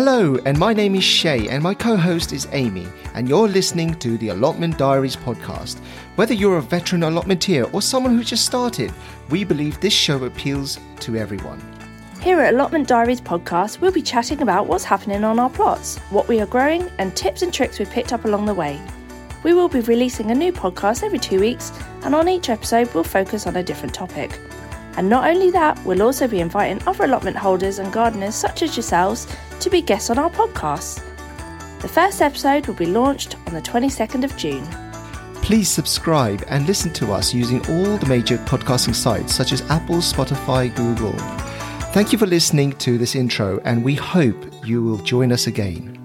Hello, and my name is Chay, and my co host is Amy, and you're listening to the Allotment Diaries podcast. Whether you're a veteran allotmenteer or someone who just started, we believe this show appeals to everyone. Here at Allotment Diaries podcast, we'll be chatting about what's happening on our plots, what we are growing, and tips and tricks we've picked up along the way. We will be releasing a new podcast every two weeks, and on each episode, we'll focus on a different topic. And not only that, we'll also be inviting other allotment holders and gardeners, such as yourselves, to be guests on our podcast. The first episode will be launched on the 22nd of June. Please subscribe and listen to us using all the major podcasting sites such as Apple, Spotify, Google. Thank you for listening to this intro, and we hope you will join us again.